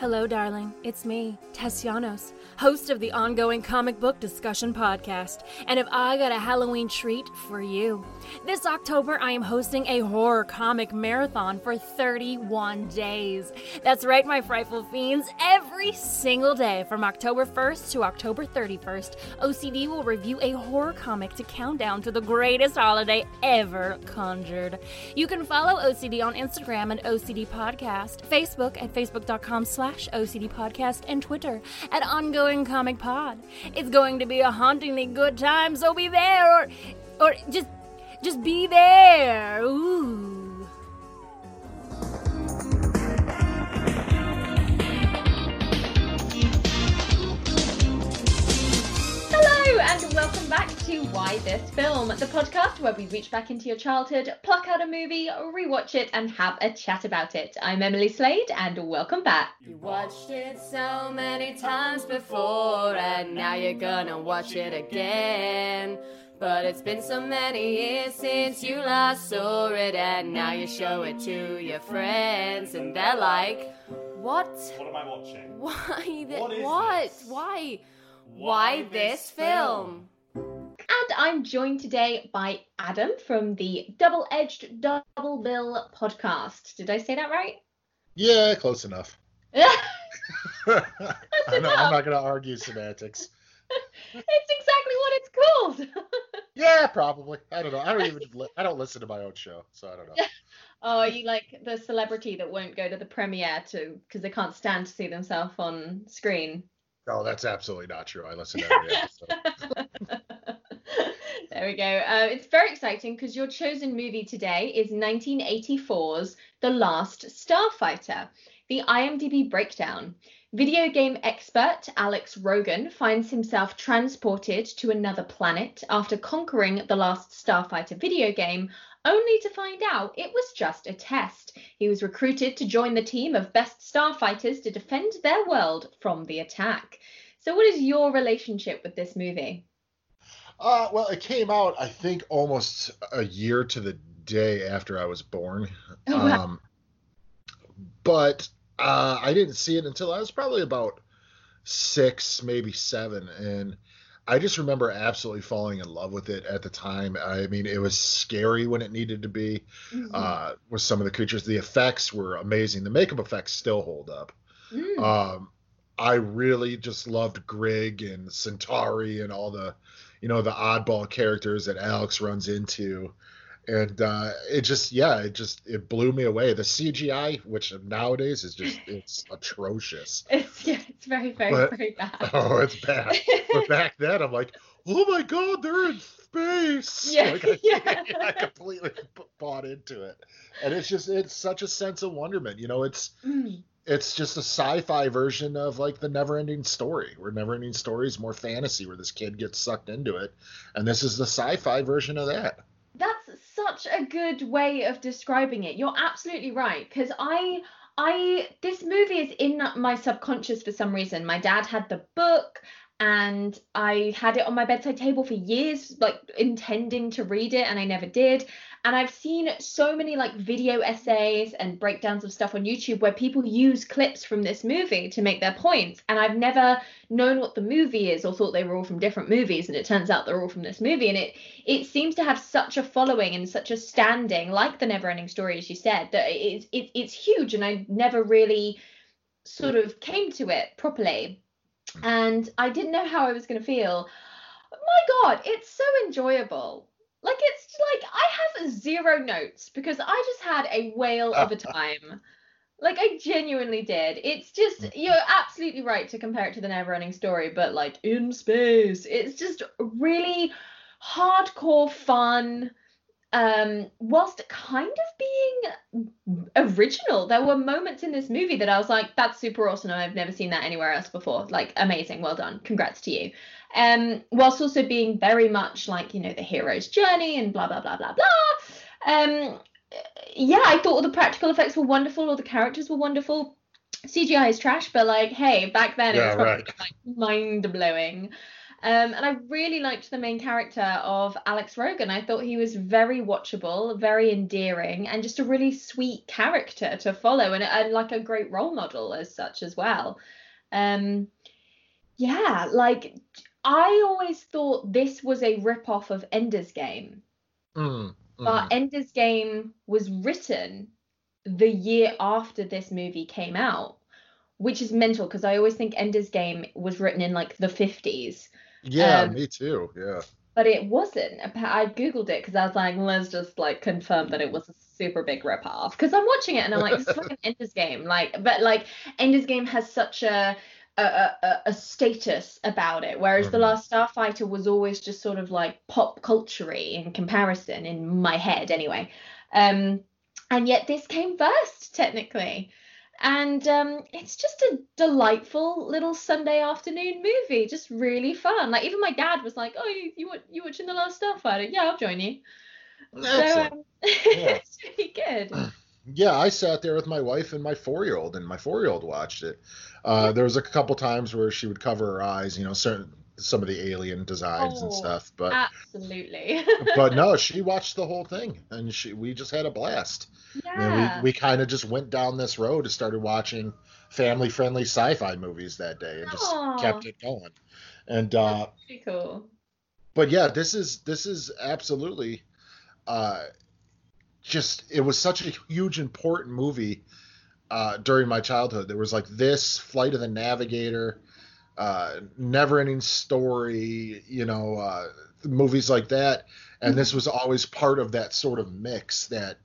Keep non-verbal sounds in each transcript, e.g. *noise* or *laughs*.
Hello, darling. It's me, Tessianos, host of the ongoing comic book discussion podcast. And if I got a Halloween treat for you, this October I am hosting a horror comic marathon for 31 days. That's right, my frightful fiends. Every single day from October 1st to October 31st, OCD will review a horror comic to count down to the greatest holiday ever conjured. You can follow OCD on Instagram at OCD Podcast, Facebook at facebook.com slash OCD Podcast, and Twitter at Ongoing Comic Pod. It's going to be a hauntingly good time, so be there or or just just be there. Ooh. Hello, and welcome back to Why This Film, the podcast where we reach back into your childhood, pluck out a movie, rewatch it, and have a chat about it. I'm Emily Slade, and welcome back. You watched it so many times before, and now you're gonna watch it again. But it's been so many years since you last saw it, and now you show it to your friends, and they're like, What? What am I watching? Why? Th- What is what? this? Why? Why this film? And I'm joined today by Adam from the Double Edged Double Bill podcast. Did I say that right? Yeah, close enough. *laughs* it's I know, enough. I'm not going to argue semantics. *laughs* It's exactly what it's called. *laughs* Yeah, probably. I don't know. I don't even. Li- I don't listen to my own show, so I don't know. oh, are you like the celebrity that won't go to the premiere to because they can't stand to see themselves on screen? No, that's absolutely not true. I listen to every *laughs* episode. *laughs* there we go. Uh, it's very exciting because your chosen movie today is 1984's The Last Starfighter, the IMDb breakdown. Video game expert Alex Rogan finds himself transported to another planet after conquering the last Starfighter video game, only to find out it was just a test. He was recruited to join the team of best starfighters to defend their world from the attack. So, what is your relationship with this movie? Uh, well, it came out, I think, almost a year to the day after I was born. Oh, wow. Um, but uh, I didn't see it until I was probably about six, maybe seven, and I just remember absolutely falling in love with it at the time. I mean, it was scary when it needed to be. Mhm. Uh, with some of the creatures, the effects were amazing. The makeup effects still hold up. Mm. Um, I really just loved Grig and Centauri and all the, you know, the oddball characters that Alex runs into. And uh, it just, yeah, it just, it blew me away. The CGI, which nowadays is just, it's *laughs* atrocious. It's yeah, very, very, But- very bad. *laughs* Oh, it's bad. But back then, I'm like, oh my God, they're in space. *laughs* Yeah, Like, I, yeah. *laughs* I completely bought into it. And it's just, it's such a sense of wonderment. You know, it's, Mm. it's just a sci-fi version of like the never-ending story where never-ending story is more fantasy where this kid gets sucked into it and this is the sci-fi version of that That's such a good way of describing it. You're absolutely right because I I this movie is in my subconscious for some reason. My dad had the book and I had it on my bedside table for years like intending to read it and I never did. And I've seen so many like video essays and breakdowns of stuff on YouTube where people use clips from this movie to make their points and I've never known what the movie is or thought they were all from different movies and it turns out they're all from this movie and it it seems to have such a following and such a standing, like the Neverending Story, as you said, that it's it, it's huge, and I never really sort of came to it properly, and I didn't know how I was going to feel. My God, it's so enjoyable. Like it's like I have zero notes because I just had a whale of a *laughs* time. Like I genuinely did. It's just mm. you're absolutely right to compare it to the Neverending Story, but like in space. It's just really hardcore fun um whilst kind of being original there were moments in this movie that i was like that's super awesome i've never seen that anywhere else before like amazing well done congrats to you um whilst also being very much like you know the hero's journey and blah blah blah blah blah um yeah i thought all the practical effects were wonderful all the characters were wonderful CGI is trash, but like, hey, back then it was probably right. like mind blowing. Um, and I really liked the main character of Alex Rogan. I thought he was very watchable, very endearing, and just a really sweet character to follow, and, and like a great role model as such as well. Um, yeah, like I always thought this was a rip-off of Ender's Game, Mm, but mhm. Ender's Game was written the year after this movie came out, which is mental because I always think Ender's Game was written in like the 50s, yeah, um, me too. Yeah. but it wasn't. I googled it because I was like, let's just like confirm that it was a super big rip-off because I'm watching it and I'm like, this is like an Ender's Game, like, but like Ender's Game has such a a, a, a status about it, whereas The Mhm. Last Starfighter was always just sort of like pop culture in comparison in my head anyway. Um, and yet this came first technically. And um, it's just a delightful little Sunday afternoon movie, just really fun. Like even my dad was like, "Oh, you you, you watching The Last Starfighter? Yeah, I'll join you." So Excellent. um, *laughs* it's really good. *clears throat* Yeah, I sat there with my wife and my four-year-old, and my four-year-old watched it. Uh, there was a couple times where she would cover her eyes, you know, certain some of the alien designs and Oh, stuff, but Absolutely. *laughs* but no, she watched the whole thing, and she we just had a blast. yeah. And we we kind of just went down this road and started watching family-friendly sci-fi movies that day, and just Aw. kept it going. And uh, Pretty cool. but yeah, this is this is absolutely uh just it was such a huge important movie uh during my childhood. There was like this Flight of the Navigator, uh Never Ending Story, you know, uh movies like that. And this was always part of that sort of mix that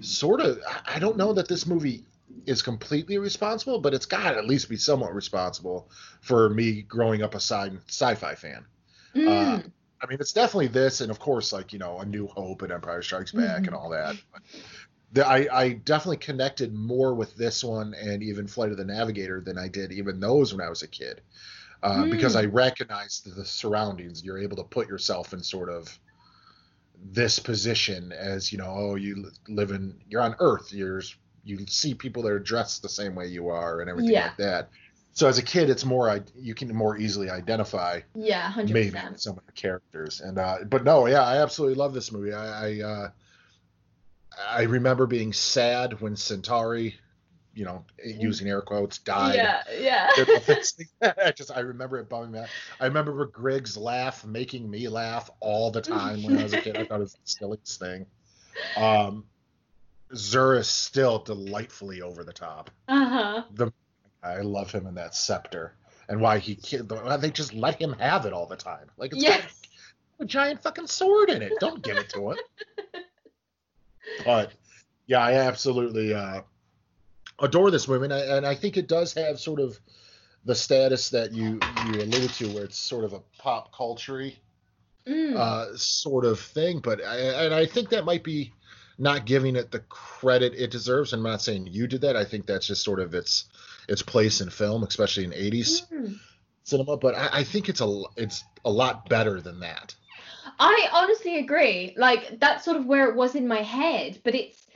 sort of I- don't know that this movie is completely responsible, but it's got to at least be somewhat responsible for me growing up a sci- sci-fi fan. Mm. I mean, it's definitely this, and of course, like you know, A New Hope and Empire Strikes Back Mhm. and all that. But the, I, I definitely connected more with this one and even Flight of the Navigator than I did even those when I was a kid, uh, because Mm. I recognized the surroundings. You're able to put yourself in sort of this position as you know, oh, you live in, you're on Earth. You're you see people that are dressed the same way you are and everything Yeah. like that. So as a kid, it's more I you can more easily identify yeah, hundred maybe some of the characters and uh but no yeah i absolutely love this movie i i uh i remember being sad when centauri you know using air quotes died Yeah, yeah. *laughs* I just I remember it bumming me out. I remember Grig's laugh making me laugh all the time when I was a kid. I thought it was the silliest thing. Um Xur is still delightfully over the top. Uh-huh. The I love him in that scepter and why he they just let him have it all the time. Like it's got Yes. a giant fucking sword in it. Don't give it to him. *laughs* but yeah, I absolutely uh, adore this movie, and I, and I think it does have sort of the status that you you alluded to, where it's sort of a pop culture Mm. uh, sort of thing. But I, and I think that might be not giving it the credit it deserves. I'm not saying you did that. I think that's just sort of its its place in film, especially in 80s Mm. cinema. But I, I think it's a it's a lot better than that. I honestly agree. Like that's sort of where it was in my head, but it's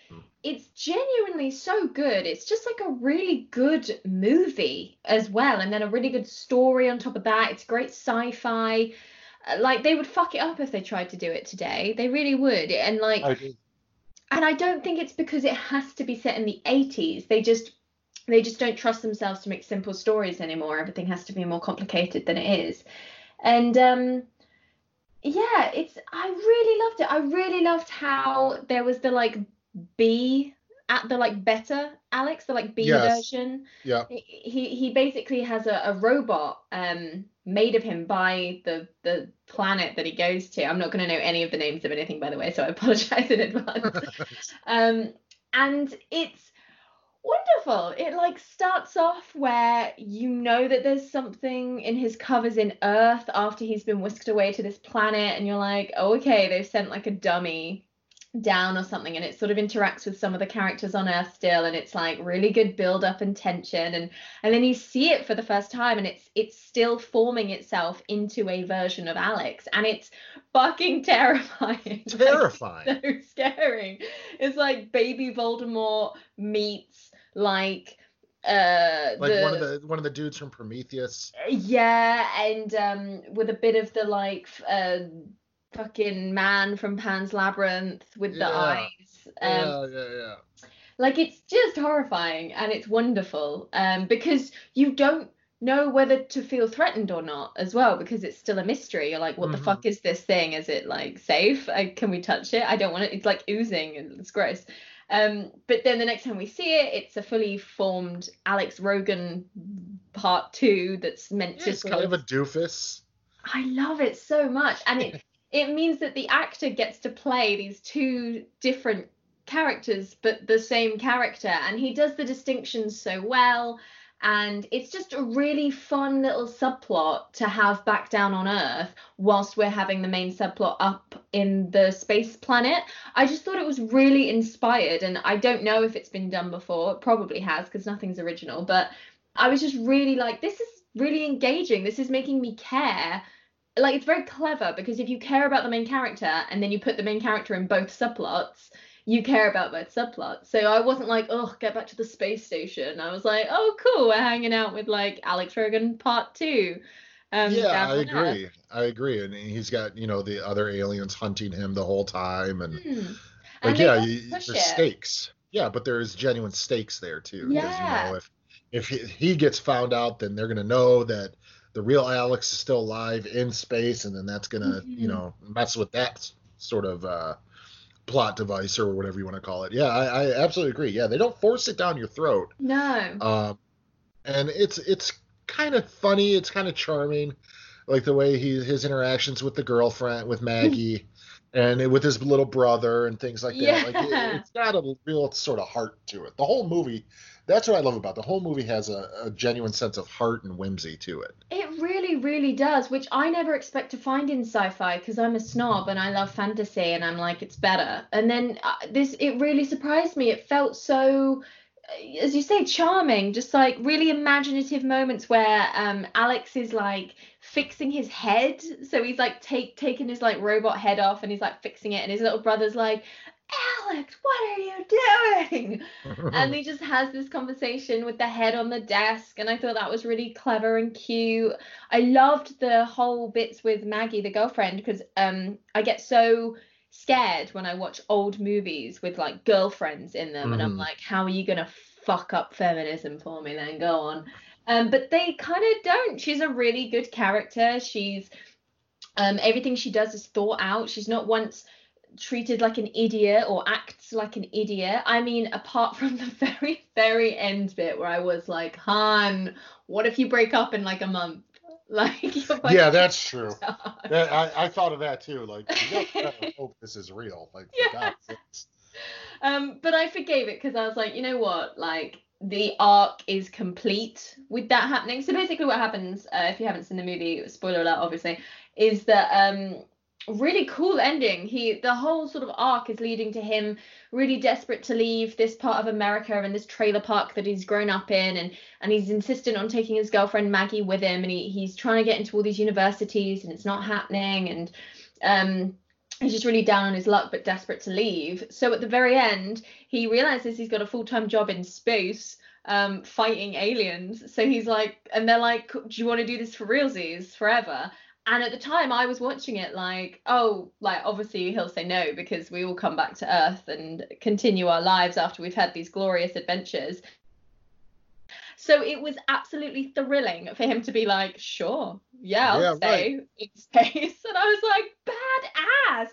it's genuinely so good. It's just like a really good movie as well, and then a really good story on top of that. It's great sci-fi. Uh, Like they would fuck it up if they tried to do it today. They really would. And like and I don't think it's because it has to be set in the 80s. They just they just don't trust themselves to make simple stories anymore. Everything has to be more complicated than it is. And um yeah, it's I really loved it. I really loved how there was the like B at the like better Alex, the like B Yes. version. Yeah. He he basically has a, a robot um made of him by the the planet that he goes to. I'm not going to know any of the names of anything by the way, so I *laughs* apologize in advance. *laughs* um and it's wonderful. It like starts off where you know that there's something in his covers in Earth after he's been whisked away to this planet, and you're like, oh, okay, they've sent like a dummy down or something, and it sort of interacts with some of the characters on Earth still, and it's like really good build up and tension, and and then you see it for the first time, and it's it's still forming itself into a version of Alex, and it's fucking terrifying. *laughs* Like, Terrifying. so scary. It's like baby Voldemort meets like uh Like the, one of the one of the dudes from Prometheus. yeah and um with a bit of the like uh fucking man from Pan's Labyrinth with the Yeah. eyes um yeah, yeah, yeah. like it's just horrifying and it's wonderful um because you don't know whether to feel threatened or not as well because it's still a mystery you're like what the Mhm. fuck is this thing is it like safe uh, can we touch it i don't want it it's like oozing and it's gross um but then the next time we see it it's a fully formed alex rogan part two that's meant Yeah, to It's kind of a doofus. I love it so much, and it *laughs* it means that the actor gets to play these two different characters, but the same character, and he does the distinctions so well. And it's just a really fun little subplot to have back down on Earth whilst we're having the main subplot up in the space planet. I just thought it was really inspired, and I don't know if it's been done before. It probably has because nothing's original, but I was just really like, this is really engaging. This is making me care like it's very clever because if you care about the main character and then you put the main character in both subplots you care about both subplots so i wasn't like oh get back to the space station i was like oh cool we're hanging out with like alex rogan part two um yeah, I on Earth. agree. I agree. And he's got, you know, the other aliens hunting him the whole time and Hmm. like And yeah, you, there's it. stakes. Yeah, but there's genuine stakes there too. Yeah. you know, if if he, he gets found out, then they're gonna know that the real Alex is still alive in space, and then that's gonna, you Mhm. know, mess with that sort of uh plot device or whatever you want to call it. Yeah, I, I absolutely agree. Yeah, they don't force it down your throat. no Um, and it's it's kind of funny. It's kind of charming, like the way he his interactions with the girlfriend with Maggie, *laughs* and with his little brother and things like that. Like Yeah. it, it's got a real sort of heart to it. The whole movie. That's what I love about it. the whole movie. Has a, a genuine sense of heart and whimsy to it. It really, really does, which I never expect to find in sci-fi because I'm a snob and I love fantasy and I'm like it's better. And then uh, this, it really surprised me. It felt so, uh, as you say, charming. Just like really imaginative moments where um Alex is like fixing his head, so he's like take taking his like robot head off and he's like fixing it, and his little brother's like. Alex, what are you doing? and he *laughs* just has this conversation with the head on the desk and i thought that was really clever and cute. I loved the whole bits with maggie the girlfriend because um i get so scared when i watch old movies with like girlfriends in them and i'm Mhm. like how are you gonna fuck up feminism for me then? Go on. Um but they kind of don't. She's a really good character. She's um everything she does is thought out. She's not once treated like an idiot or acts like an idiot. I mean, apart from the *laughs* very, very end bit where I was like, Han, what if you break up in like a month? *laughs* Like, *laughs* yeah, that's true. That, I, I thought of that too. Like, gotta hope this is real. Like, Yeah. Um, but I forgave it because I was like, you know what? Like, the arc is complete with that happening. So basically, what happens, uh, if you haven't seen the movie, spoiler alert, obviously, is that um, really cool ending. He, the whole sort of arc is leading to him really desperate to leave this part of America and this trailer park that he's grown up in, and and he's insistent on taking his girlfriend Maggie with him, and he, he's trying to get into all these universities, and it's not happening, and um he's just really down on his luck but desperate to leave. So at the very end, he realizes he's got a full-time job in space um fighting aliens. So he's like and they're like, "Do you want to do this for realsies forever?" And at the time I was watching it like, oh, like obviously he'll say no because we all come back to Earth and continue our lives after we've had these glorious adventures. So it was absolutely thrilling for him to be like, sure, yeah, I'll Yeah, stay *laughs* in space. And I was like, badass.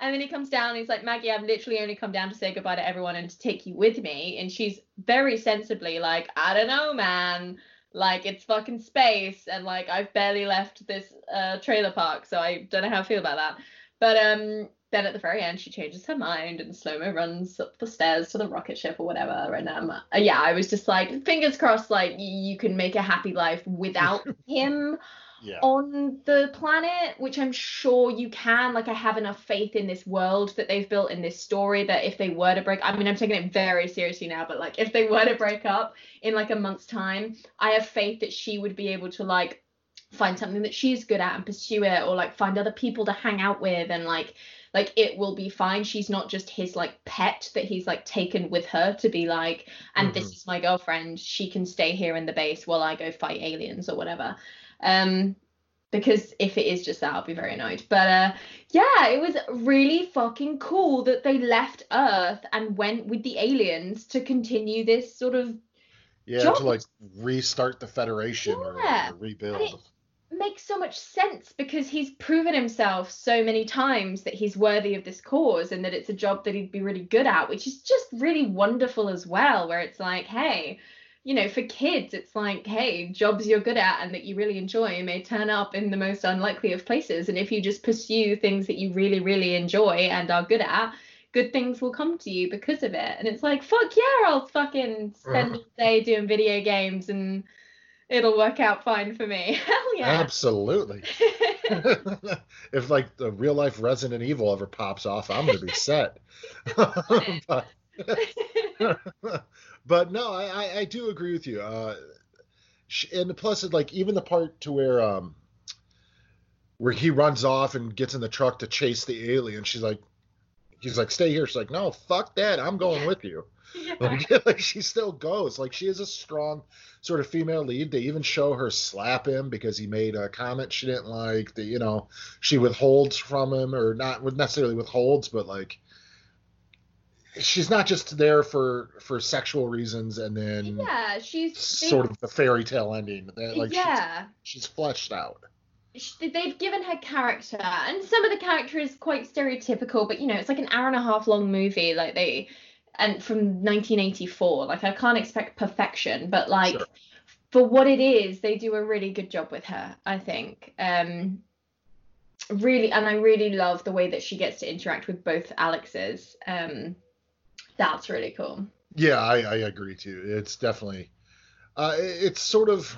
And then he comes down and he's like, Maggie, I've literally only come down to say goodbye to everyone and to take you with me. And she's very sensibly like, I don't know, man. Like it's fucking space and like I've barely left this uh trailer park, so I don't know how I feel about that. But um then at the very end she changes her mind and slow-mo runs up the stairs to the rocket ship or whatever. And um uh, yeah, I was just like, fingers crossed, like y- you can make a happy life without *laughs* him Yeah. on the planet, which I'm sure you can. Like, I have enough faith in this world that they've built in this story that if they were to break, I mean, I'm taking it very seriously now, but like, if they were to break up in like a month's time, I have faith that she would be able to like find something that she's good at and pursue it, or like find other people to hang out with and like like it will be fine she's not just his like pet that he's like taken with her to be like and this Mhm. is my girlfriend she can stay here in the base while i go fight aliens or whatever um because if it is just that i'll be very annoyed but uh yeah it was really fucking cool that they left earth and went with the aliens to continue this sort of Yeah, John- to like restart the Federation or, Yeah. or rebuild. makes so much sense because he's proven himself so many times that he's worthy of this cause and that it's a job that he'd be really good at, which is just really wonderful as well. Where it's like, hey, you know, for kids, it's like, hey, jobs you're good at and that you really enjoy may turn up in the most unlikely of places. And if you just pursue things that you really, really enjoy and are good at, good things will come to you because of it. And it's like, fuck yeah, I'll fucking spend all day doing video games and it'll work out fine for me. *laughs* Hell yeah. Absolutely. *laughs* if like the real life Resident Evil ever pops off, I'm gonna be set. *laughs* but, but no, I, I- I do agree with you. Uh, and plus, it, like even the part to where um where he runs off and gets in the truck to chase the alien, she's like, he's like, stay here. She's like, no, fuck that, I'm going with you. *laughs* Yeah. Like, *laughs* like she still goes. Like she is a strong sort of female lead. They even show her slap him because he made a comment she didn't like. That you know she withholds from him, or not necessarily withholds, but like she's not just there for for sexual reasons and then yeah, she's they- sort of the fairy tale ending. That, Like she's, yeah. she's fleshed out. they've given her character and some of the character is quite stereotypical but you know it's like an hour and a half long movie like they and from 1984 like i can't expect perfection but like Sure. for what it is they do a really good job with her i think um really and i really love the way that she gets to interact with both alexes um that's really cool Yeah, I, I agree too. It's definitely, uh, it's sort of.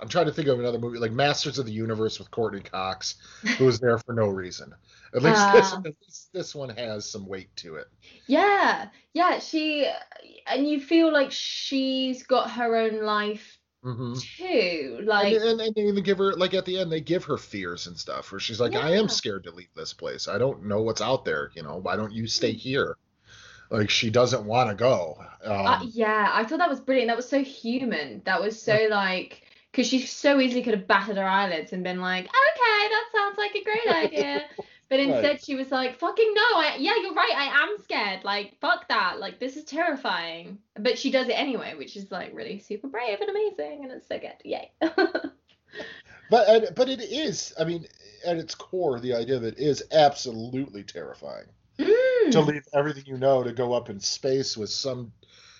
I'm trying to think of another movie like Masters of the Universe with Courteney Cox, who was there for no reason. At least *laughs* this, Ah. at least this one has some weight to it. yeah yeah she and you feel like she's got her own life hmm too like and, and, and they even give her like at the end they give her fears and stuff where she's like, I am scared to leave this place. I don't know what's out there. You know, why don't you stay here? Like she doesn't want to go. Um, Uh, yeah, I thought that was brilliant. That was so human. That was so *laughs* like, because she so easily could have battered her eyelids and been like, okay, that sounds like a great idea. *laughs* But Right. instead, she was like, fucking no, I, yeah, you're right, I am scared. Like, fuck that. Like, this is terrifying. But she does it anyway, which is like really super brave and amazing. And it's so good. Yay. *laughs* But but it is. I mean, at its core, the idea of it is absolutely terrifying. Mm. To leave everything you know to go up in space with some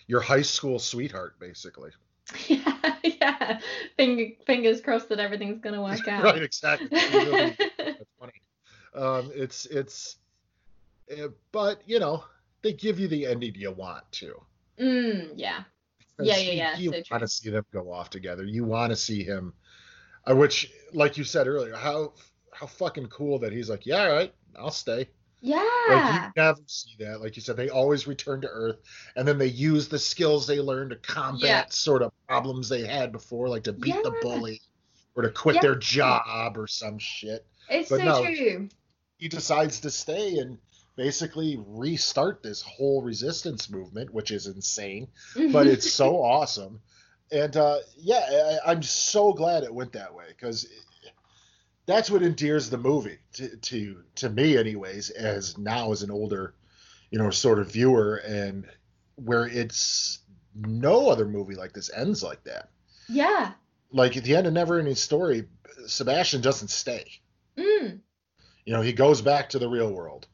your high school sweetheart, basically. *laughs* yeah, yeah. Finger, fingers crossed that everything's going to work *laughs* out. right, exactly. It really- That's funny. Um, it's it's, uh, but you know, they give you the ending you want to. mm, yeah. Yeah, yeah, yeah, You, so want to see them go off together. You want to see him, uh, which, like you said earlier, how how fucking cool that he's like, yeah, all right, I'll stay. Yeah. Like you never see that. Like you said, they always return to Earth, and then they use the skills they learned to combat Yeah. sort of problems they had before, like to beat the bully or to quit Yeah. their job or some shit. It's but so no. true. He decides to stay and basically restart this whole resistance movement, which is insane, but it's so *laughs* awesome. And uh, yeah, I, I'm so glad it went that way because that's what endears the movie to, to to me, anyways. As now as an older, you know, sort of viewer, and where it's no other movie like this ends like that. yeah. Like at the end of Never Ending Story, Sebastian doesn't stay. You know, he goes back to the real world.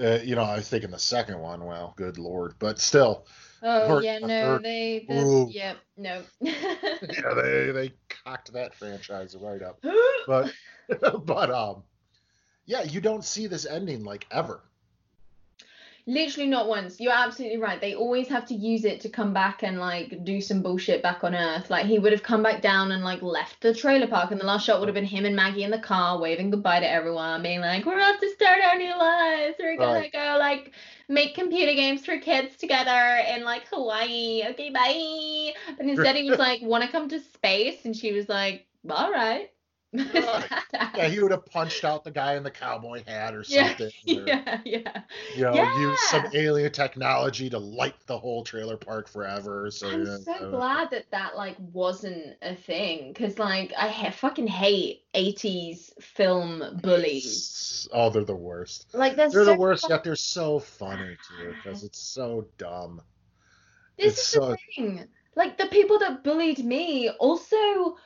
Uh, you know, I think in the second one, well, good lord, but still, Oh yeah, no, third- they. Yep. No. *laughs* yeah, they they cocked that franchise right up. *gasps* But *laughs* but um, yeah, you don't see this ending like ever. Literally not once. You're absolutely right. They always have to use it to come back and like do some bullshit back on Earth. Like he would have come back down and like left the trailer park, and the last shot would have been him and Maggie in the car waving goodbye to everyone, being like, "We're off to start our new lives. We're gonna Right. go like make computer games for kids together in like Hawaii. Okay, bye." But instead he was *laughs* like, "Want to come to space?" And she was like, "All right." Yeah, he would have punched out the guy in the cowboy hat or yeah, something. *laughs* or, yeah, yeah. You know, use some alien technology to light the whole trailer park forever. So I'm yeah, so glad that that like wasn't a thing because like I ha- fucking hate 80s film bullies. Oh, they're the worst. Like they're, They're so the worst, fu- yet they're so funny too because it's so dumb. This it's is so- the thing. Like the people that bullied me also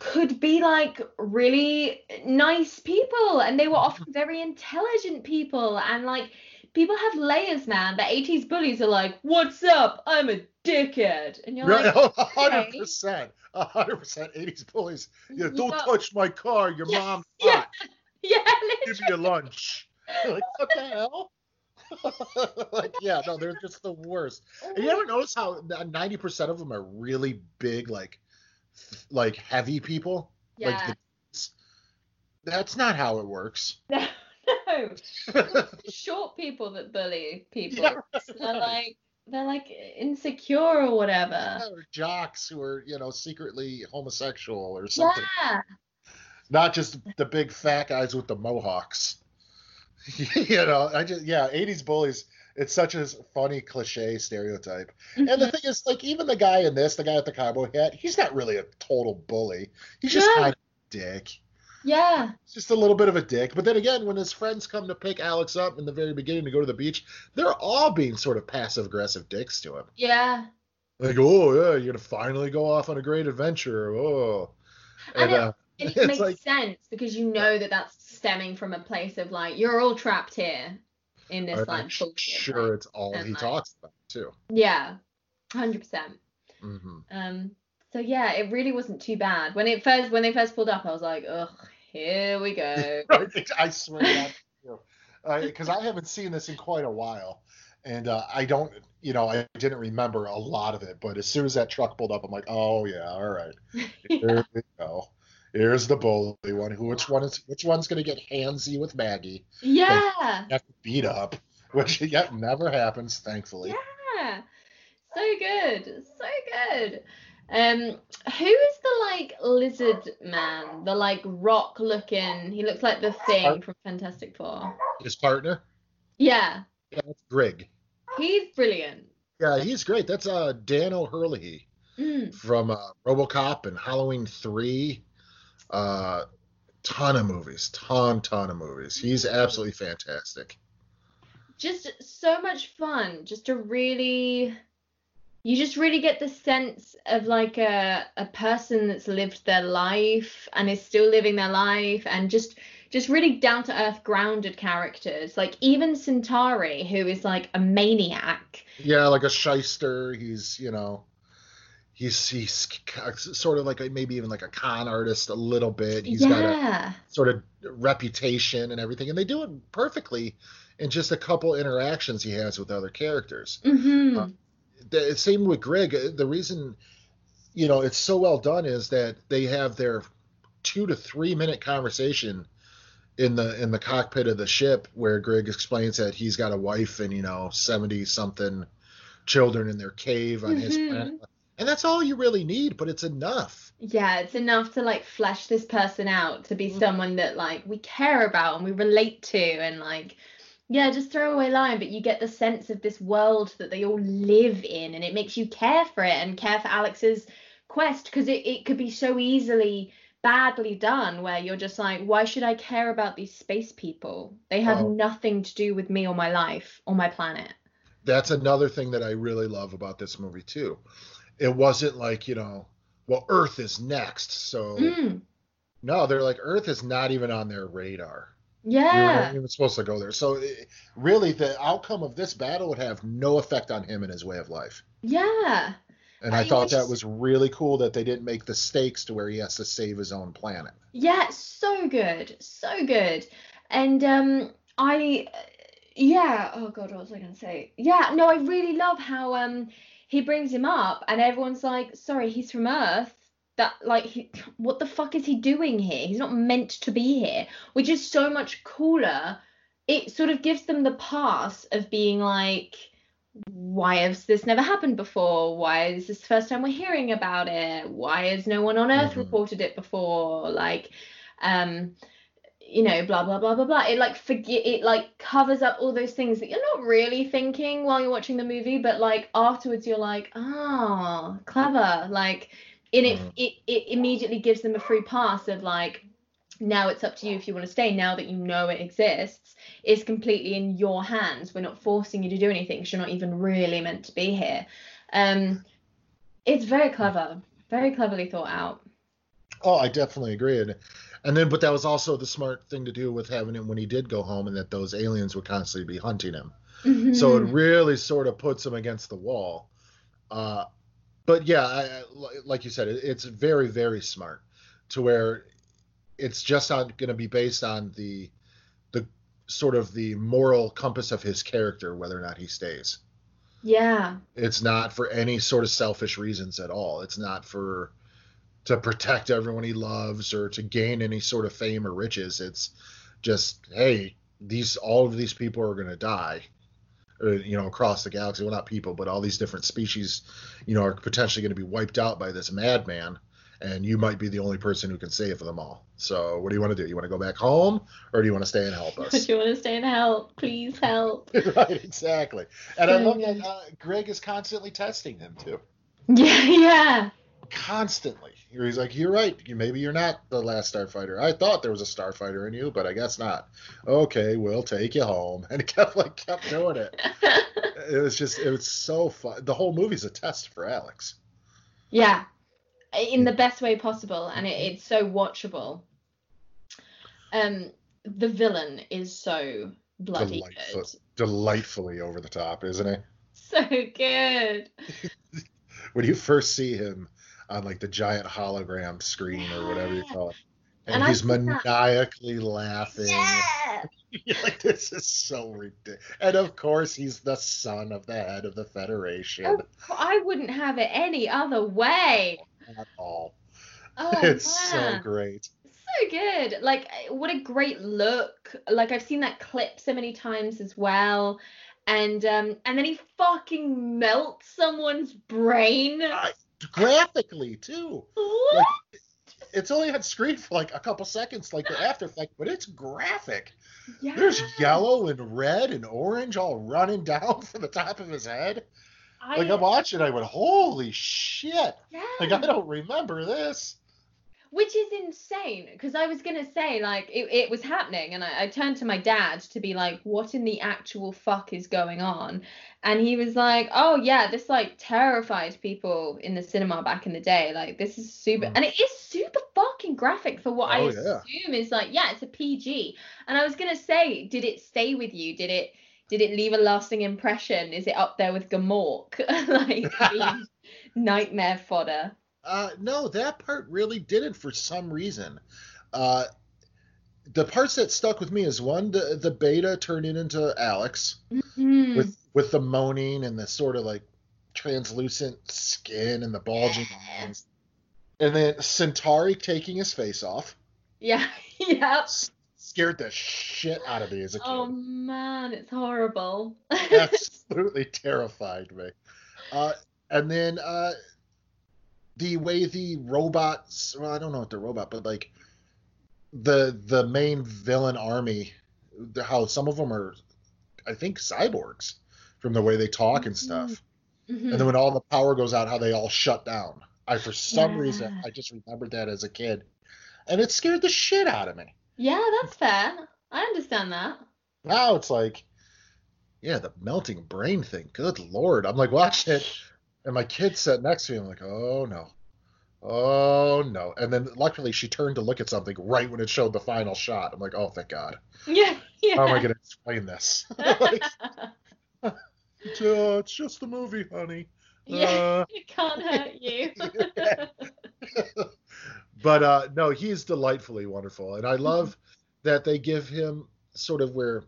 could be like really nice people and they were often very intelligent people and like people have layers man the 80s bullies are like what's up i'm a dickhead and you're Right, like oh, a hundred okay. percent, a hundred percent. Eighties bullies. Yeah, You don't know- touch my car. Your Yeah, mom's yeah, hot. *laughs* yeah Give me your lunch. *laughs* like what the hell? *laughs* like yeah, no, they're just the worst. And you ever notice how ninety percent of them are really big, like, like heavy people? yeah Like the, that's not how it works. *laughs* no no short people that bully people Yeah, they're like they're like insecure or whatever or jocks who are, you know, secretly homosexual or something. yeah Not just the big fat guys with the mohawks. *laughs* you know, I just yeah, 80s bullies. It's such a funny cliche stereotype. And Mm-hmm. the thing is, like, even the guy in this, the guy with the cowboy hat, he's not really a total bully. He's just No. kind of a dick. yeah He's just a little bit of a dick. But then again, when his friends come to pick Alex up in the very beginning to go to the beach, they're all being sort of passive aggressive dicks to him. yeah Like, oh yeah, you're gonna finally go off on a great adventure. Oh, I and know. uh, And it *laughs* makes like- sense because you know that that's stemming from a place of like you're all trapped here in this I'm bullshit. sure it's all he like- talks about too. Yeah, hundred percent. hmm Um. So yeah, it really wasn't too bad when it first when they first pulled up. I was like, ugh, here we go. *laughs* I swear because I haven't seen this in quite a while, and uh, I don't, you know, I didn't remember a lot of it. But as soon as that truck pulled up, I'm like, oh yeah, all right, here we go. Here's the bully one. Who? Which one is? Which one's gonna get handsy with Maggie? yeah, Have to beat up, *laughs* which yet never happens, thankfully. yeah. So good, so good. Um, who is the like lizard man? The like rock looking. He looks like the thing from Fantastic Four. His partner, Yeah, yeah, that's Greg. he's brilliant. Yeah, he's great. That's uh Dan O'Herlihy Mm. from uh, RoboCop and Halloween Three. Uh, ton of movies, ton, ton of movies. He's absolutely fantastic. just so much fun just to really you just really get the sense of like a a person that's lived their life and is still living their life and just just really down to earth grounded characters like even Centauri who is like a maniac Yeah, like a shyster. He's you know, he's he's sort of like a, maybe even like a con artist a little bit. He's got a sort of reputation and everything, and they do it perfectly in just a couple interactions he has with other characters. hmm Uh, the same with Greg. uh, The reason, you know, it's so well done is that they have their two to three minute conversation in the in the cockpit of the ship where Greg explains that he's got a wife and you know seventy something children in their cave on his Mhm. planet, and that's all you really need. But it's enough. yeah it's enough to like flesh this person out to be Mhm. someone that like we care about and we relate to and like yeah just throwaway line but you get the sense of this world that they all live in and it makes you care for it and care for alex's quest because it, it could be so easily badly done where you're just like why should i care about these space people they have Oh. nothing to do with me or my life or my planet That's another thing that I really love about this movie too. It wasn't like you know, well, Earth is next, so Mm, no, they're like Earth is not even on their radar. You're yeah not even supposed to go there. So it, really, the outcome of this battle would have no effect on him and his way of life. yeah And I I thought that was really cool that they didn't make the stakes to where he has to save his own planet. Yeah, so good, so good. And um I yeah, oh god, what was I gonna say? Yeah, no, I really love how um he brings him up and everyone's like, sorry, he's from Earth. That like he, *sniffs* what the fuck is he doing here? He's not meant to be here, which is so much cooler. It sort of gives them the pass of being like, why has this never happened before? Why is this the first time we're hearing about it? Why has no one on Earth Mhm. reported it before? Like, um you know blah blah blah blah blah. It like forget it like covers up all those things that you're not really thinking while you're watching the movie but like afterwards you're like oh clever. Like in it, Mhm. it it immediately gives them a free pass of like now it's up to you if you want to stay. Now that you know it exists it's completely in your hands. We're not forcing you to do anything 'cause you're not even really meant to be here. Um it's very clever. Very cleverly thought out. Oh, I definitely agree. And and then but that was also the smart thing to do with having him when he did go home and that those aliens would constantly be hunting him. So it Mhm. really sort of puts him against the wall. Uh, but yeah, I, I- like you said, it, it's very, very smart to where it's just not going to be based on the the sort of the moral compass of his character, whether or not he stays. yeah It's not for any sort of selfish reasons at all. It's not for to protect everyone he loves or to gain any sort of fame or riches. It's just, hey, these all of these people are going to die. Or, you know, across the galaxy. Well, not people, but all these different species, you know, are potentially going to be wiped out by this madman, and you might be the only person who can save them all. So, what do you want to do? You want to go back home, or do you want to stay and help *laughs* do us? you want to stay and help please help *laughs* right, exactly. And I love that uh, Greg is constantly testing him too. yeah yeah Constantly. He's like, "You're right. You- Maybe you're not the last starfighter. I thought there was a starfighter in you, but I guess not. Okay, we'll take you home." *laughs* And he kept like kept doing it. *laughs* It was just, it was so fun. The whole movie's a test for Alex. yeah in the best way possible and it, it's so watchable um the villain is so bloody Delightful. good Delightfully over the top, isn't he? *laughs* so good When you first see him on like the giant hologram screen or whatever you call it, and, And he's think that- maniacally laughing. yeah *laughs* You're like, this is so ridiculous. And of course, he's the son of the head of the Federation cou- I wouldn't have it any other way. at all. Oh, *laughs* it's man. so great. so good. Like, eh, what a great look. Like, I've seen that clip so many times as well. And um, and then he fucking melts someone's brain. I- Graphically, too. What? It's only on screen for like a couple seconds, like the after effect, but it's graphic. Yeah. There's yellow and red and orange all running *laughs* down from the top of his head. I, Like I'm watching, I went, holy shit! yeah. Like I don't remember this. Which is insane because I was gonna say like it, it was happening and I, I turned to my dad to be like what in the actual fuck is going on? And he was like oh yeah this like terrified people in the cinema back in the day like this is super Mm. and it is super fucking graphic for what I Oh, assume yeah. is like yeah it's a PG and I was gonna say did it stay with you? Did it did it leave a lasting impression? Is it up there with Gmork? *laughs* Like *laughs* nightmare fodder Uh, no, that part really didn't for some reason. Uh, the parts that stuck with me is one, the, the beta turning into Alex Mhm. with with the moaning and the sort of like translucent skin and the bulging eyes, and then Centauri taking his face off yeah *laughs* yeah s- scared the shit out of me as a kid. Oh man, it's horrible. *laughs* absolutely terrified me. Uh, and then uh, the way the robots, well, I don't know what the robot, but like the the main villain army, the- how some of them are, I think, cyborgs from the way they talk and stuff. Mhm. And then when all the power goes out, how they all shut down. I, for some reason, I just remembered that as a kid, and it scared the shit out of me. Yeah, that's fair. I understand that. Now it's like, yeah, the melting brain thing. Good lord. I'm like watching it, and my kid sat next to me. I'm like, oh no. Oh no. And then luckily she turned to look at something right when it showed the final shot. I'm like, oh thank God. *laughs* Yeah, yeah. How am I gonna explain this? *laughs* like, *laughs* uh, it's just a movie, honey. yeah, Uh, it can't hurt you. but uh no, he's delightfully wonderful. And I love that they give him sort of where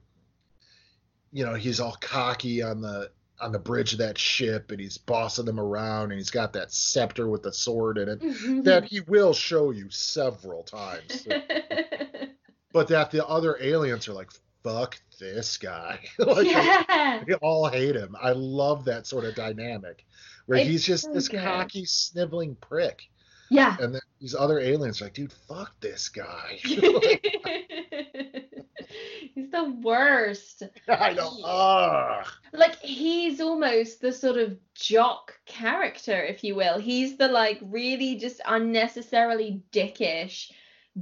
you know, he's all cocky on the on the bridge of that ship and he's bossing them around and he's got that scepter with the sword in it *laughs* that he will show you several times. *laughs* but that the other aliens are like, fuck this guy. *laughs* like, yeah. they all hate him. I love that sort of dynamic where It's he's just so this good. cocky, sniveling prick. Yeah. And then these other aliens are like, dude, fuck this guy. he's the worst. *laughs* I know. Ugh. Like he's almost the sort of jock character, if you will. He's the like really just unnecessarily dickish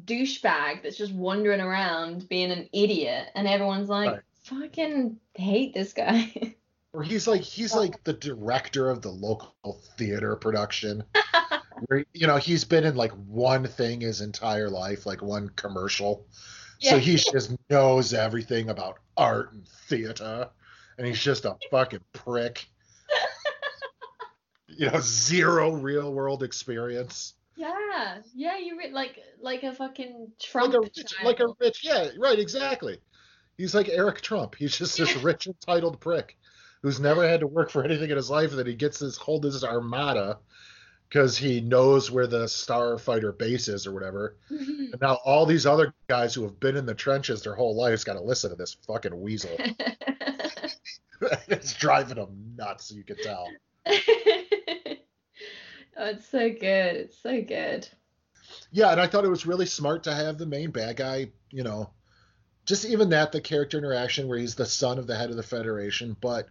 douchebag that's just wandering around being an idiot, and everyone's like, Right. fucking hate this guy. *laughs* Or he's like he's like the director of the local theater production. *laughs* where you know he's been in like one thing his entire life, like one commercial. So he just knows everything about art and theater, and he's just a fucking prick. *laughs* you know, zero real world experience. yeah, yeah, you re- like like a fucking Trump Like a rich, like a rich, yeah, right, exactly. He's like Eric Trump. He's just this *laughs* rich entitled prick who's never had to work for anything in his life. And then he gets this whole this armada because he knows where the starfighter base is or whatever. Mhm. And now all these other guys who have been in the trenches their whole lives got to listen to this fucking weasel. *laughs* *laughs* it's driving them nuts. You can tell. *laughs* oh, it's so good. It's so good. Yeah, and I thought it was really smart to have the main bad guy, you know, just even that, the character interaction where he's the son of the head of the Federation, but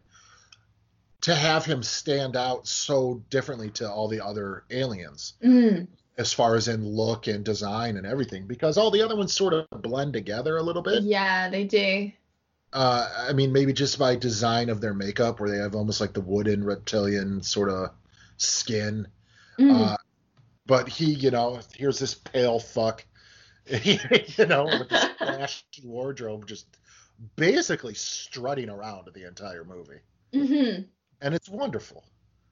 to have him stand out so differently to all the other aliens Mm, as far as in look and design and everything, because all the other ones sort of blend together a little bit. yeah, they do. Uh, I mean, maybe just by design of their makeup, where they have almost like the wooden reptilian sort of skin. Mm. Uh, but he, you know, here's this pale fuck, *laughs* you know, with this *laughs* flashy wardrobe, just basically strutting around the entire movie, hmm and it's wonderful.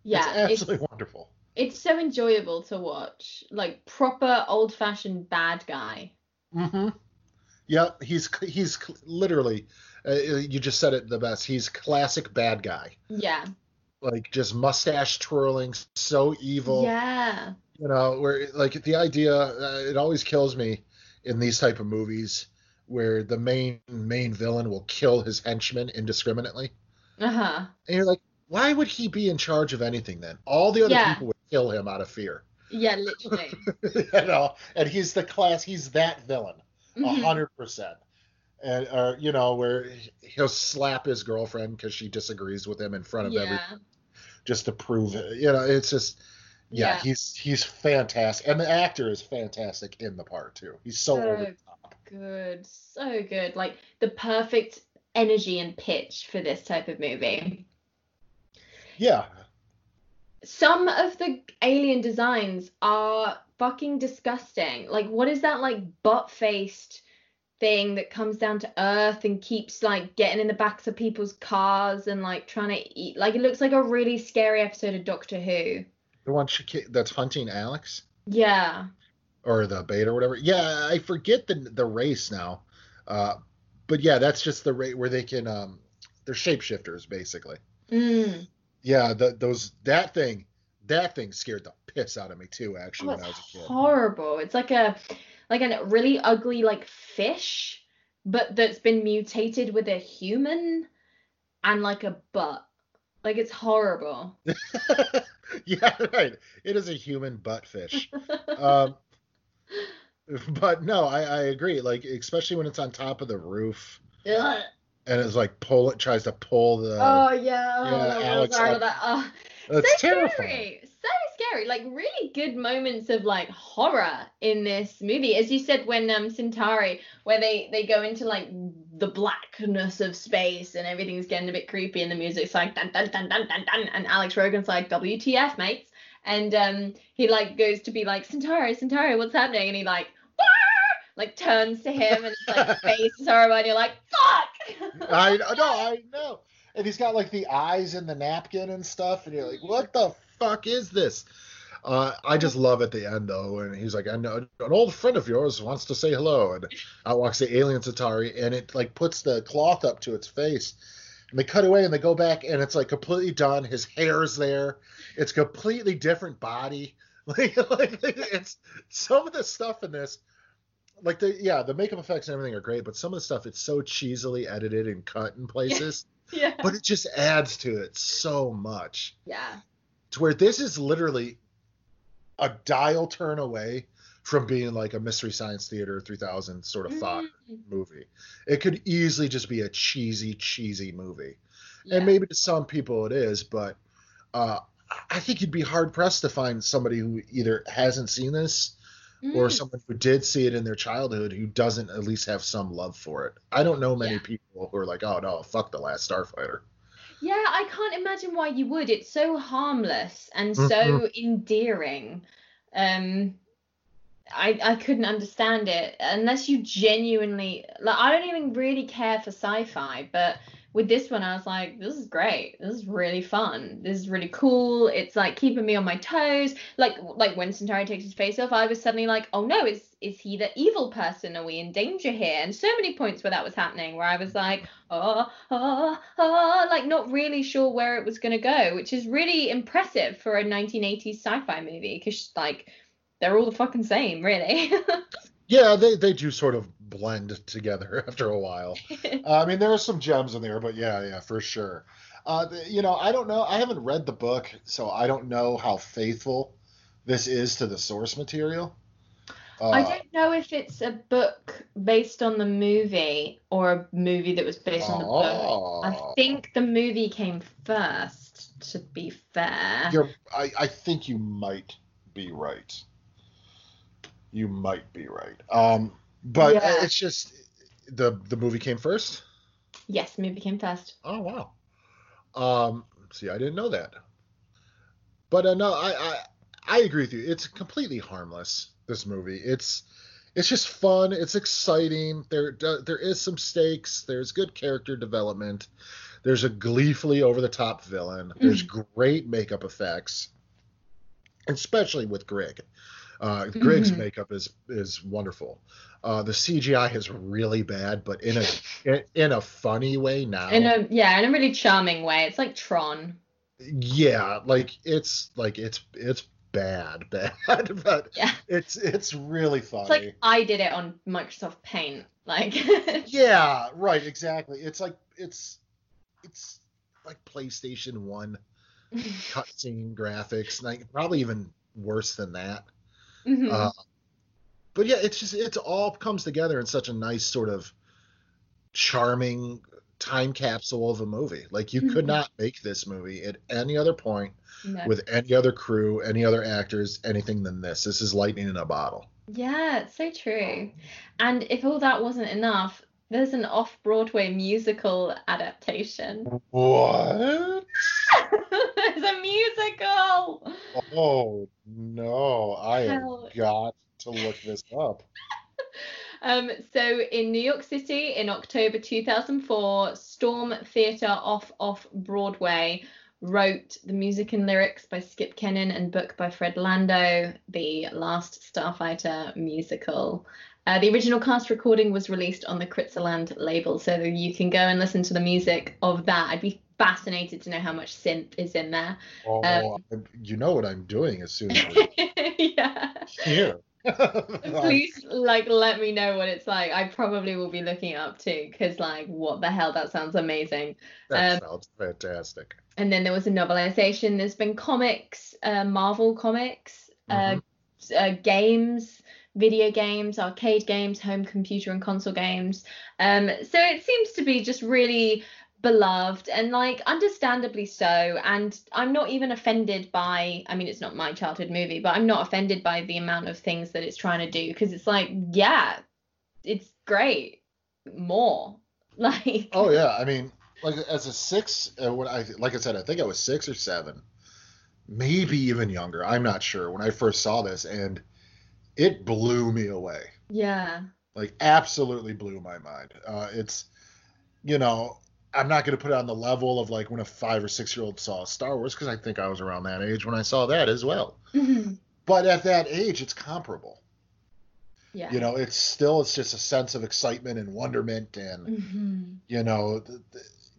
Yeah, it's it's, absolutely wonderful. it's so enjoyable to watch. Like proper old fashioned bad guy. Mm-hmm. Yeah, he's he's literally, uh, you just said it the best. He's classic bad guy, Yeah. like just mustache twirling, so evil. Yeah. you know where like the idea uh, it always kills me in these type of movies where the main main villain will kill his henchmen indiscriminately Uh huh. and you're like why would he be in charge of anything then all the other Yeah. people would kill him out of fear Yeah, literally. *laughs* you know and he's the class he's that villain a Mhm. hundred percent and or you know where he'll slap his girlfriend because she disagrees with him in front of everyone just to prove it. You know, it's just yeah, Yeah. he's he's fantastic, and the actor is fantastic in the part too. He's so So over the top. Good. So good. Like the perfect energy and pitch for this type of movie. Yeah, Some of the alien designs are fucking disgusting. Like, what is that, like, butt faced thing that comes down to Earth and keeps, like, getting in the backs of people's cars and, like, trying to eat? Like, it looks like a really scary episode of Doctor Who. the one she, that's hunting Alex Yeah. or the beta or whatever. Yeah, I forget the the race now, uh, but yeah, that's just the rate where they can. Um, they're shapeshifters basically. Mm. Yeah, the, those that thing that thing scared the piss out of me too. Actually, Oh, when I was a kid. horrible. It's like a like a really ugly like fish, but that's been mutated with a human and like a butt. Like it's horrible. *laughs* yeah, right. It is a human butt fish. um, *laughs* but no, I, I agree. Like, especially when it's on top of the roof Ugh. And it's like pull it tries to pull the. Oh yeah. Oh, yeah, the Alex world's out up- that. Oh, it's so terrifying. scary. So scary. Like really good moments of like horror in this movie. As you said when um Centauri, where they they go into like the blackness of space and everything's getting a bit creepy and the music's like dun dun dun dun dun dun and Alex Rogan's like WTF mates and um he like goes to be like Centauri Centauri what's happening and he like like turns to him and it's like *laughs* face is horrible and you're like fuck *laughs* I no, I know. And he's got like the eyes in the napkin and stuff, and you're like, what the fuck is this? Uh, I just love at the end though, and he's like, I know an old friend of yours wants to say hello, and out walks the alien Centauri, and it like puts the cloth up to its face, and they cut away and they go back, and it's like completely done. His hair's there. It's completely different body. *laughs* Like, like it's some of the stuff in this like the yeah the makeup effects and everything are great but some of the stuff it's so cheesily edited and cut in places. *laughs* Yeah. But it just adds to it so much. Yeah. To where this is literally a dial turn away from being like a mystery science theater 3000 sort of thought Mm. movie. It could easily just be a cheesy cheesy movie. Yeah. and maybe to some people it is but uh i think you'd be hard pressed to find somebody who either hasn't seen this or Mm. someone who did see it in their childhood who doesn't at least have some love for it. I don't know many Yeah. people who are like, "Oh no, fuck the last Starfighter." Yeah, I can't imagine why you would. It's so harmless and so endearing. Um, I I couldn't understand it unless you genuinely like. I don't even really care for sci-fi, but with this one, I was like, this is great. This is really fun. This is really cool. It's like keeping me on my toes. Like like when Centauri takes his face off, I was suddenly like, oh no, is is he the evil person? Are we in danger here? And so many points where that was happening, where I was like, oh, oh, oh, like not really sure where it was to go, which is really impressive for a 1980s sci-fi movie because like they're all the fucking same, really. *laughs* Yeah, they they do sort of blend together *laughs* after a while. *laughs* Uh, I mean, there are some gems in there, but yeah, yeah, for sure. Uh, you know, I don't know. I haven't read the book, so I don't know how faithful this is to the source material. Uh, I don't know if it's a book based on the movie or a movie that was based on the book. I oh. think the movie came first, to be fair. You're, I, I think you might be right. You might be right. Um, but Yeah. it's just the the movie came first. Yes, the movie came first. Oh wow. Um, see, I didn't know that. But uh, no, I, I I agree with you. It's completely harmless. This movie. It's it's just fun. It's exciting. There there is some stakes. There's good character development. There's a gleefully over the top villain. There's great makeup effects, especially with Grig. Uh, Grig's Mhm. makeup is is wonderful. Uh, the CGI is really bad, but in a *laughs* in, in a funny way now. In a yeah, in a really charming way. It's like Tron. yeah, like it's like it's it's bad, *laughs* bad, but Yeah. it's it's really funny. It's like I did it on Microsoft Paint. Like *laughs* yeah, right, exactly. It's like it's it's like PlayStation One cutscene graphics, like probably even worse than that. Mhm. Uh, but yeah, it's just it's all comes together in such a nice sort of charming time capsule of a movie. Like you could Mhm. not make this movie at any other point No. with any other crew, any other actors, anything than this. This is lightning in a bottle. Yeah, it's so true. And if all that wasn't enough, there's an off-Broadway musical adaptation. What? *laughs* There's a musical. Oh no, I have got to look this up. *laughs* Um, so in New York City in October 2004, Storm Theatre off off Broadway wrote the music and lyrics by Skip Kennon and book by Fred Landau, the last Starfighter musical. Uh, the original cast recording was released on the Kritzerland label, so you can go and listen to the music of that. I'd be fascinated to know how much synth is in there. Oh, Um, you know what I'm doing as soon as *laughs* yeah. here. *laughs* Please, like, let me know what it's like. I probably will be looking it up too, because, like, what the hell? That sounds amazing. That um, sounds fantastic. And then there was a novelization. There's been comics, uh, Marvel comics, uh, uh, games, video games, arcade games, home computer and console games. Um, so it seems to be just really beloved and like understandably so and i'm not even offended by i mean it's not my childhood movie but i'm not offended by the amount of things that it's trying to do because it's like yeah it's great more *laughs* like Oh yeah, I mean, like as a six, uh, when I like I said, I think I was six or seven, maybe even younger. I'm not sure when I first saw this, and it blew me away. yeah Like absolutely blew my mind. Uh, it's, you know, I'm not going to put it on the level of like when a five or six year old saw Star Wars because I think I was around that age when I saw that as well. Mhm. But at that age, it's comparable. yeah You know, it's still it's just a sense of excitement and wonderment and Mhm. you know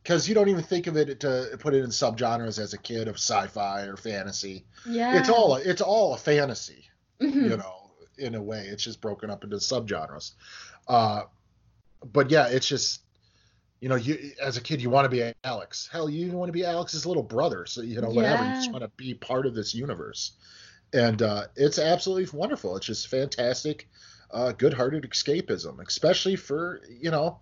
because you don't even think of it to put it in subgenres as a kid of sci-fi or fantasy yeah it's all it's all a fantasy Mhm. you know in a way it's just broken up into subgenres uh but yeah it's just you know you as a kid you want to be alex hell you even want to be alex's little brother so you know whatever you just want to be part of this universe and uh, it's absolutely wonderful. It's just fantastic, uh, good-hearted escapism, especially for you know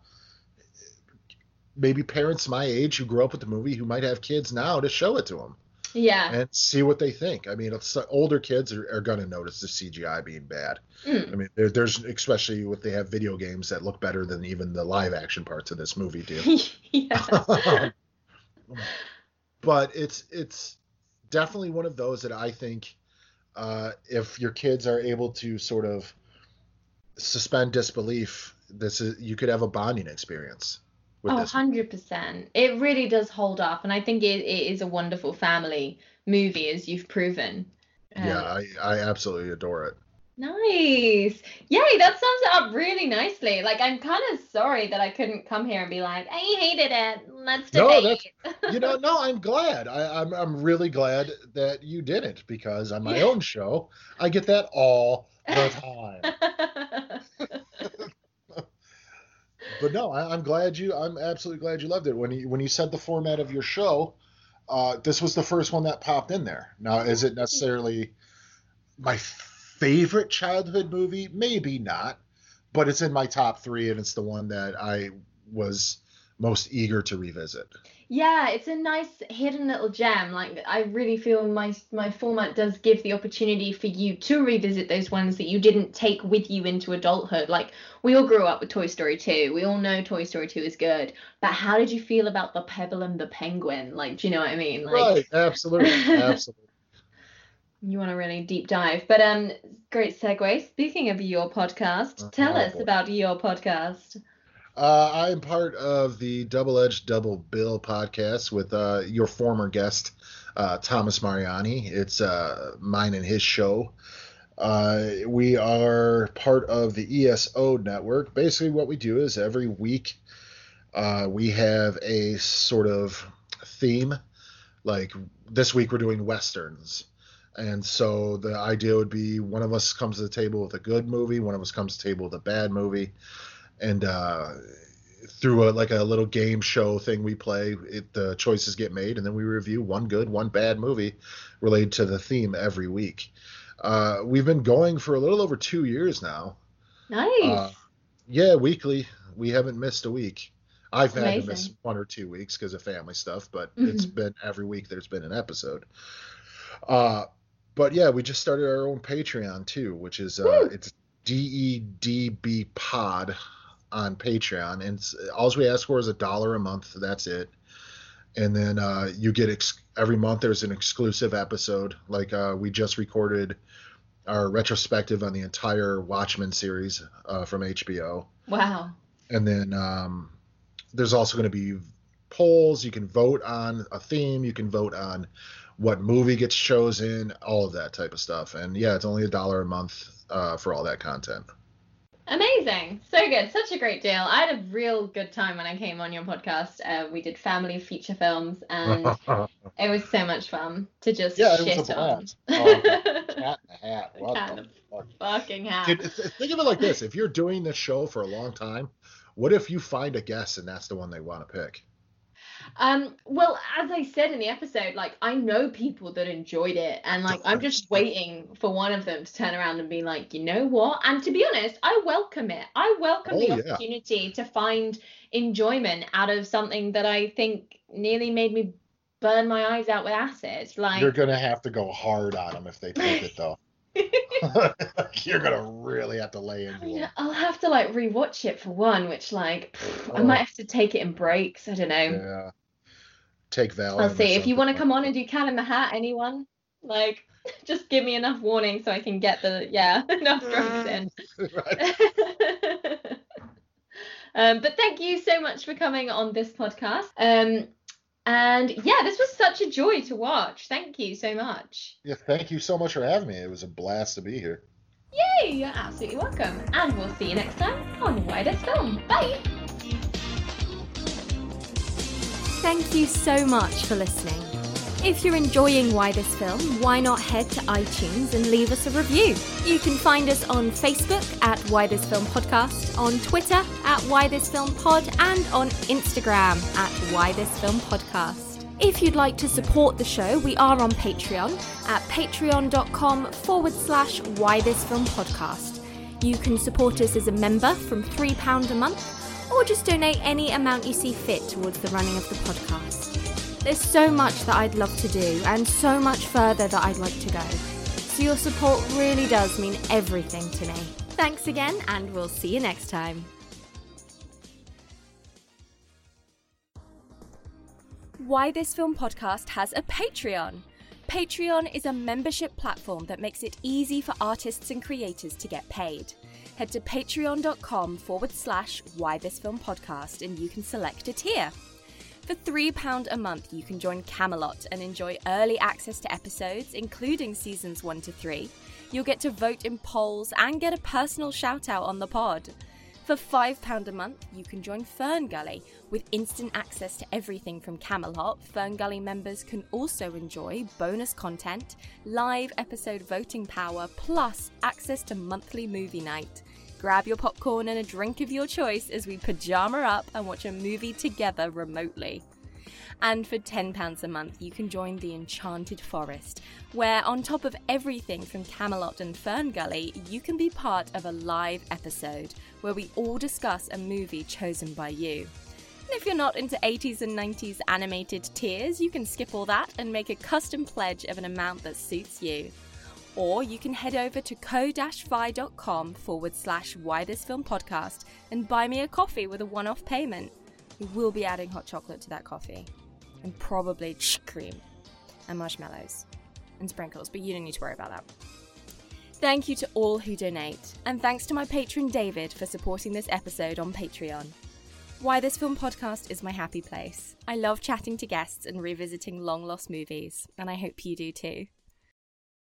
maybe parents my age who grew up with the movie who might have kids now to show it to them. Yeah. And see what they think. I mean, it's, older kids are, are going to notice the CGI being bad. Mm. I mean, there, there's especially if they have video games that look better than even the live action parts of this movie do. *laughs* yeah. *laughs* but it's it's definitely one of those that I think uh, if your kids are able to sort of suspend disbelief, this is you could have a bonding experience. With oh, 100%. It really does hold up. And I think it, it is a wonderful family movie, as you've proven. yeah, um, I, I absolutely adore it. Nice. Yay, that sums it up really nicely. Like, I'm kind of sorry that I couldn't come here and be like, I hated it. Let's debate. No, that's, *laughs* you know, no, I'm glad. I, I'm, I'm really glad that you didn't because on my yeah. own show, I get that all the *laughs* time. *laughs* but no, I, am glad you. I'm absolutely glad you loved it. When you when you said the format of your show, uh, this was the first one that popped in there. Now, is it necessarily my favorite childhood movie? Maybe not, but it's in my top three, and it's the one that I was most eager to revisit. Yeah, it's a nice hidden little gem. Like I really feel my my format does give the opportunity for you to revisit those ones that you didn't take with you into adulthood. Like we all grew up with Toy Story 2. We all know Toy Story 2 is good. But how did you feel about the Pebble and the Penguin? Like, do you know what I mean? Like, right, absolutely. Absolutely. *laughs* you want to really deep dive. But um great segue. Speaking of your podcast, uh, tell us about your podcast. Uh, I am part of the Double Edged Double Bill podcast with uh, your former guest, uh, Thomas Mariani. It's uh, mine and his show. Uh, we are part of the ESO network. Basically, what we do is every week uh, we have a sort of theme. Like this week, we're doing westerns. And so the idea would be one of us comes to the table with a good movie, one of us comes to the table with a bad movie and uh, through a, like a little game show thing we play, it, the choices get made, and then we review one good, one bad movie related to the theme every week. Uh, we've been going for a little over two years now. Nice. Uh, yeah, weekly. We haven't missed a week. I've Amazing. had to miss one or two weeks because of family stuff, but mm-hmm. it's been every week there's been an episode. Uh, but yeah, we just started our own Patreon too, which is uh, it's D E D B Pod on Patreon, and all we ask for is a dollar a month. That's it. And then uh, you get ex- every month. There's an exclusive episode. Like uh, we just recorded our retrospective on the entire Watchmen series uh, from HBO. Wow. And then um, there's also going to be polls. You can vote on a theme. You can vote on what movie gets chosen. All of that type of stuff. And yeah, it's only a dollar a month uh, for all that content. Amazing. So good. Such a great deal. I had a real good time when I came on your podcast. Uh, we did family feature films and *laughs* it was so much fun to just yeah, shit on. Oh, *laughs* cat in a hat. What cat in a fucking hat. Dude, think of it like this. If you're doing this show for a long time, what if you find a guest and that's the one they want to pick? Um, well, as I said in the episode, like I know people that enjoyed it, and like I'm just waiting for one of them to turn around and be like, you know what? And to be honest, I welcome it. I welcome oh, the yeah. opportunity to find enjoyment out of something that I think nearly made me burn my eyes out with acid. Like you're gonna have to go hard on them if they take it though. *laughs* You're gonna really have to lay into it. I'll have to like rewatch it for one, which like pff, oh. I might have to take it in breaks. I don't know. Yeah. Take Valium. I'll see. If you want to come on and do Cat in the Hat, anyone, like, *laughs* just give me enough warning so I can get the yeah *laughs* enough drugs in. um, but thank you so much for coming on this podcast. Um, and yeah, this was such a joy to watch. Thank you so much. Yeah, thank you so much for having me. It was a blast to be here. Yay, you're absolutely welcome. And we'll see you next time on Why This Film. Bye. Thank you so much for listening. If you're enjoying Why This Film, why not head to iTunes and leave us a review? You can find us on Facebook at Why This Film Podcast, on Twitter at Why This Film Pod, and on Instagram at Why This Film Podcast. If you'd like to support the show, we are on Patreon at patreon.com forward slash why this film podcast. You can support us as a member from £3 a month, or just donate any amount you see fit towards the running of the podcast. There's so much that I'd love to do, and so much further that I'd like to go. So your support really does mean everything to me. Thanks again, and we'll see you next time. Why This Film podcast has a Patreon. Patreon is a membership platform that makes it easy for artists and creators to get paid. Head to patreon.com forward slash why this film podcast and you can select a tier. For £3 a month, you can join Camelot and enjoy early access to episodes, including seasons 1 to 3. You'll get to vote in polls and get a personal shout out on the pod. For £5 a month, you can join Fern Gully. With instant access to everything from Camelot, Fern Gully members can also enjoy bonus content, live episode voting power, plus access to monthly movie night. Grab your popcorn and a drink of your choice as we pajama up and watch a movie together remotely. And for £10 a month, you can join the Enchanted Forest, where, on top of everything from Camelot and Fern Gully, you can be part of a live episode where we all discuss a movie chosen by you. And if you're not into 80s and 90s animated tiers, you can skip all that and make a custom pledge of an amount that suits you. Or you can head over to ko-fi.com forward slash why this film podcast and buy me a coffee with a one off payment. We will be adding hot chocolate to that coffee and probably cream and marshmallows and sprinkles, but you don't need to worry about that. Thank you to all who donate, and thanks to my patron David for supporting this episode on Patreon. Why This Film podcast is my happy place. I love chatting to guests and revisiting long lost movies, and I hope you do too.